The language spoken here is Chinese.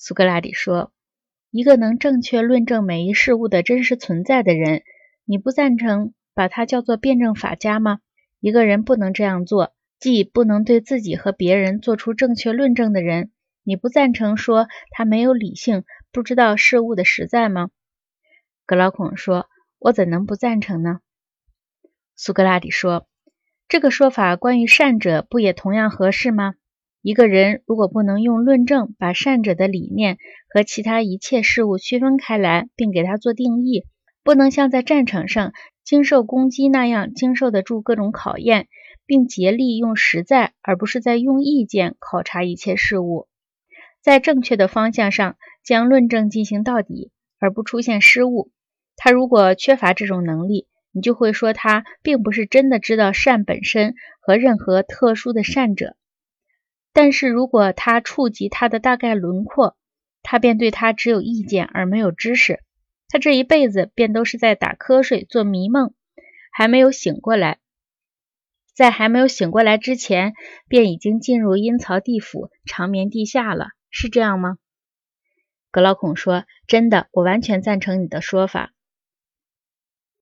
苏格拉底说：“一个能正确论证每一事物的真实存在的人，你不赞成把他叫做辩证法家吗？一个人不能这样做，即不能对自己和别人做出正确论证的人，你不赞成说他没有理性，不知道事物的实在吗？”格劳孔说：“我怎能不赞成呢？”苏格拉底说：“这个说法关于善者，不也同样合适吗？”一个人如果不能用论证把善者的理念和其他一切事物区分开来，并给他做定义，不能像在战场上经受攻击那样经受得住各种考验，并竭力用实在而不是在用意见考察一切事物，在正确的方向上将论证进行到底，而不出现失误。他如果缺乏这种能力，你就会说他并不是真的知道善本身和任何特殊的善者。但是如果他触及他的大概轮廓，他便对他只有意见而没有知识。他这一辈子便都是在打瞌睡、做迷梦，还没有醒过来。在还没有醒过来之前，便已经进入阴曹地府、长眠地下了，是这样吗？格劳孔说：“真的，我完全赞成你的说法。